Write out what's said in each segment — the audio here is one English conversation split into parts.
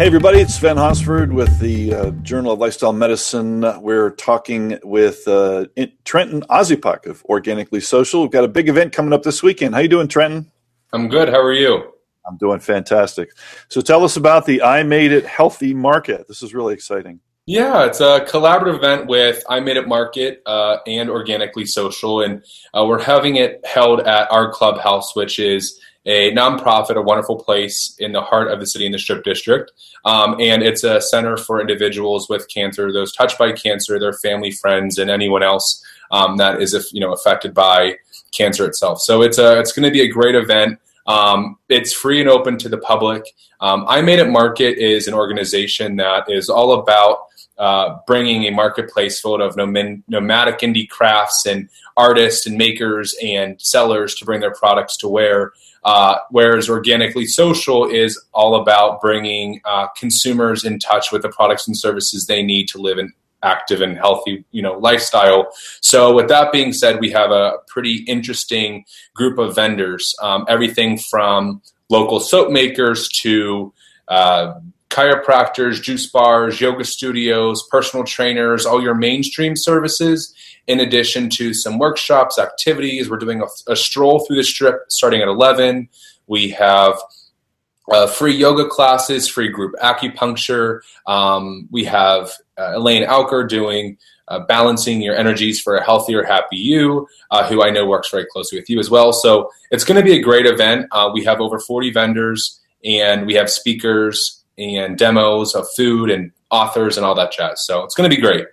Hey, everybody, it's Sven Hosford with the uh, Journal of Lifestyle Medicine. We're talking with uh, Trenton Oczypok of Organically Social. We've got a big event coming up this weekend. How you doing, Trenton? I'm good. How are you? I'm doing fantastic. So tell us about the I Made It Healthy Market. This is really exciting. Yeah, it's a collaborative event with I Made It Market uh, and Organically Social, and uh, we're having it held at our clubhouse, which is a nonprofit, a wonderful place in the heart of the city in the Strip District. Um, and it's a center for individuals with cancer, those touched by cancer, their family, friends, and anyone else um, that is, you know, affected by cancer itself. So it's a it's going to be a great event. Um, it's free and open to the public. Um, I Made It Market is an organization that is all about uh, bringing a marketplace full of nomadic indie crafts and artists and makers and sellers to bring their products to where. Uh, whereas organically social is all about bringing uh, consumers in touch with the products and services they need to live an active and healthy you know lifestyle so with that being said we have a pretty interesting group of vendors um, everything from local soap makers to uh, chiropractors juice bars yoga studios personal trainers all your mainstream services in addition to some workshops activities we're doing a, a stroll through the strip starting at 11 we have uh, free yoga classes, free group acupuncture. Um, we have uh, Elaine Alker doing uh, balancing your energies for a healthier, happy you, uh, who I know works very closely with you as well. So it's going to be a great event. Uh, we have over 40 vendors and we have speakers and demos of food and authors and all that jazz. So it's going to be great.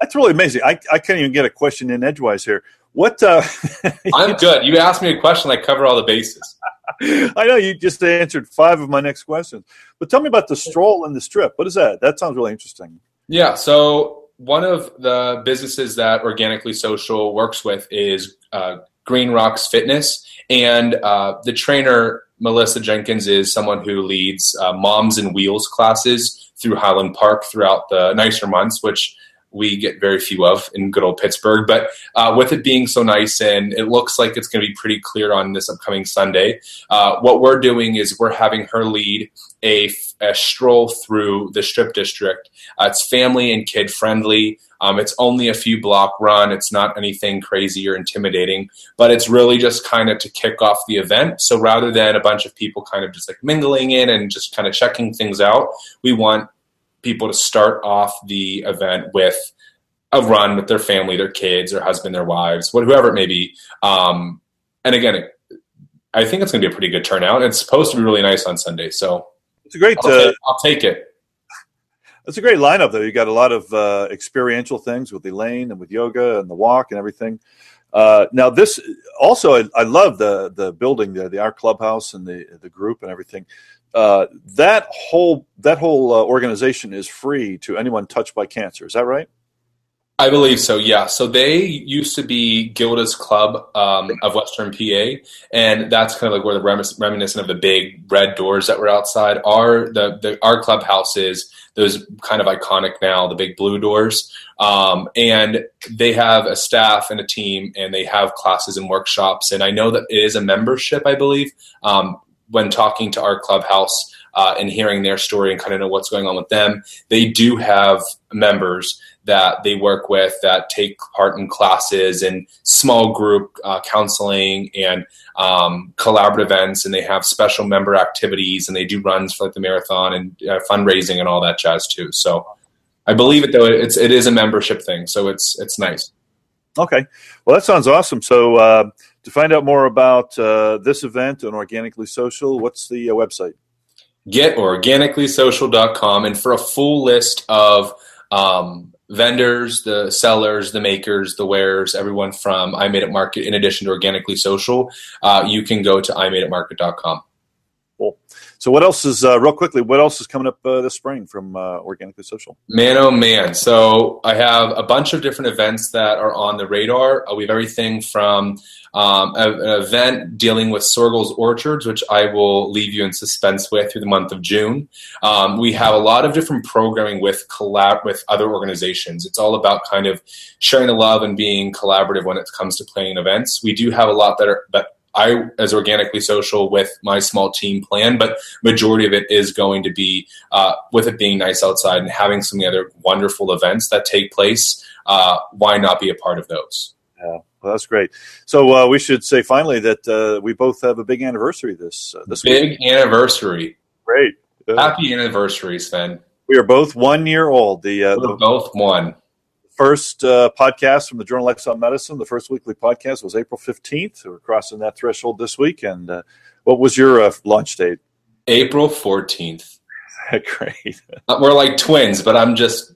That's really amazing. I, I can't even get a question in edgewise here. What? Uh, I'm good. You asked me a question, I cover all the bases. I know you just answered five of my next questions, but tell me about the stroll and the strip. What is that? That sounds really interesting. Yeah. So one of the businesses that Organically Social works with is uh, Green Rocks Fitness, and uh, the trainer Melissa Jenkins is someone who leads uh, Moms and Wheels classes through Highland Park throughout the nicer months, which we get very few of in good old Pittsburgh. But uh, with it being so nice and it looks like it's going to be pretty clear on this upcoming Sunday, uh, what we're doing is we're having her lead a, a stroll through the Strip District. Uh, it's family and kid friendly. Um, it's only a few block run. It's not anything crazy or intimidating, but it's really just kind of to kick off the event. So rather than a bunch of people kind of just like mingling in and just kind of checking things out, we want people to start off the event with a run with their family, their kids, their husband, their wives, whoever it may be. Um, and again, I think it's going to be a pretty good turnout. It's supposed to be really nice on Sunday, so it's a great. I'll, uh, take, I'll take it. It's a great lineup, though. You got a lot of uh, experiential things with Elaine and with yoga and the walk and everything. Uh, now, this also, I, I, love the the building, the, the art clubhouse and the the group and everything. Uh, that whole that whole uh, organization is free to anyone touched by cancer. Is that right? I believe so. Yeah. So they used to be Gilda's Club um, of Western PA, and that's kind of like where the reminiscent of the big red doors that were outside. Our the, the our clubhouse is those kind of iconic now, the big blue doors. Um, and they have a staff and a team, and they have classes and workshops. And I know that it is a membership, I believe. Um, when talking to our clubhouse uh, and hearing their story and kind of know what's going on with them, they do have members that they work with that take part in classes and small group uh, counseling and um, collaborative events, and they have special member activities and they do runs for like the marathon and uh, fundraising and all that jazz too. So I believe it though it's it is a membership thing, so it's it's nice. Okay, well that sounds awesome. So uh, to find out more about uh, this event on Organically Social, what's the uh, website? GetOrganicallySocial.com, and for a full list of um, vendors, the sellers, the makers, the wearers, everyone from I Made It Market, in addition to Organically Social, uh, you can go to imadeitmarket.com. So, what else is uh, real quickly? What else is coming up uh, this spring from uh, Organically Social? Man, oh man! So I have a bunch of different events that are on the radar. Uh, we have everything from um, a, an event dealing with Soergel's Orchards, which I will leave you in suspense with through the month of June. Um, we have a lot of different programming with collab with other organizations. It's all about kind of sharing the love and being collaborative when it comes to planning events. We do have a lot that are that I, as organically social, with my small team plan, but majority of it is going to be uh, with it being nice outside and having some of the other wonderful events that take place. Uh, why not be a part of those? Yeah, well, that's great. So uh, we should say finally that uh, we both have a big anniversary this uh, this big week. anniversary. Great, happy anniversary, Sven. We are both one year old. The, uh, the both one first uh, podcast from the Journal Lexicon Medicine, the first weekly podcast was April 15th. We're crossing that threshold this week. And uh, what was your uh, launch date? April 14th. Great. Uh, we're like twins, but I'm just,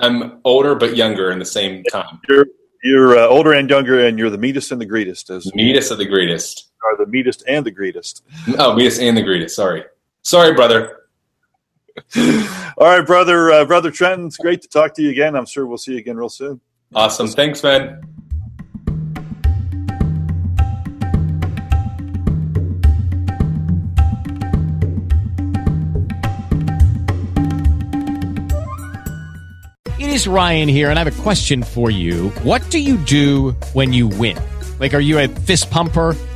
I'm older but younger in the same time. You're, you're uh, older and younger, and you're the meatest and the greatest. As meatest of the greatest. Are the meatest and the greatest. Oh, meatest and the greatest. Sorry. Sorry, brother. All right, brother, uh, brother Trenton. It's great to talk to you again. I'm sure we'll see you again real soon. Awesome. Thanks, man. It is Ryan here, and I have a question for you. What do you do when you win? Like, are you a fist pumper?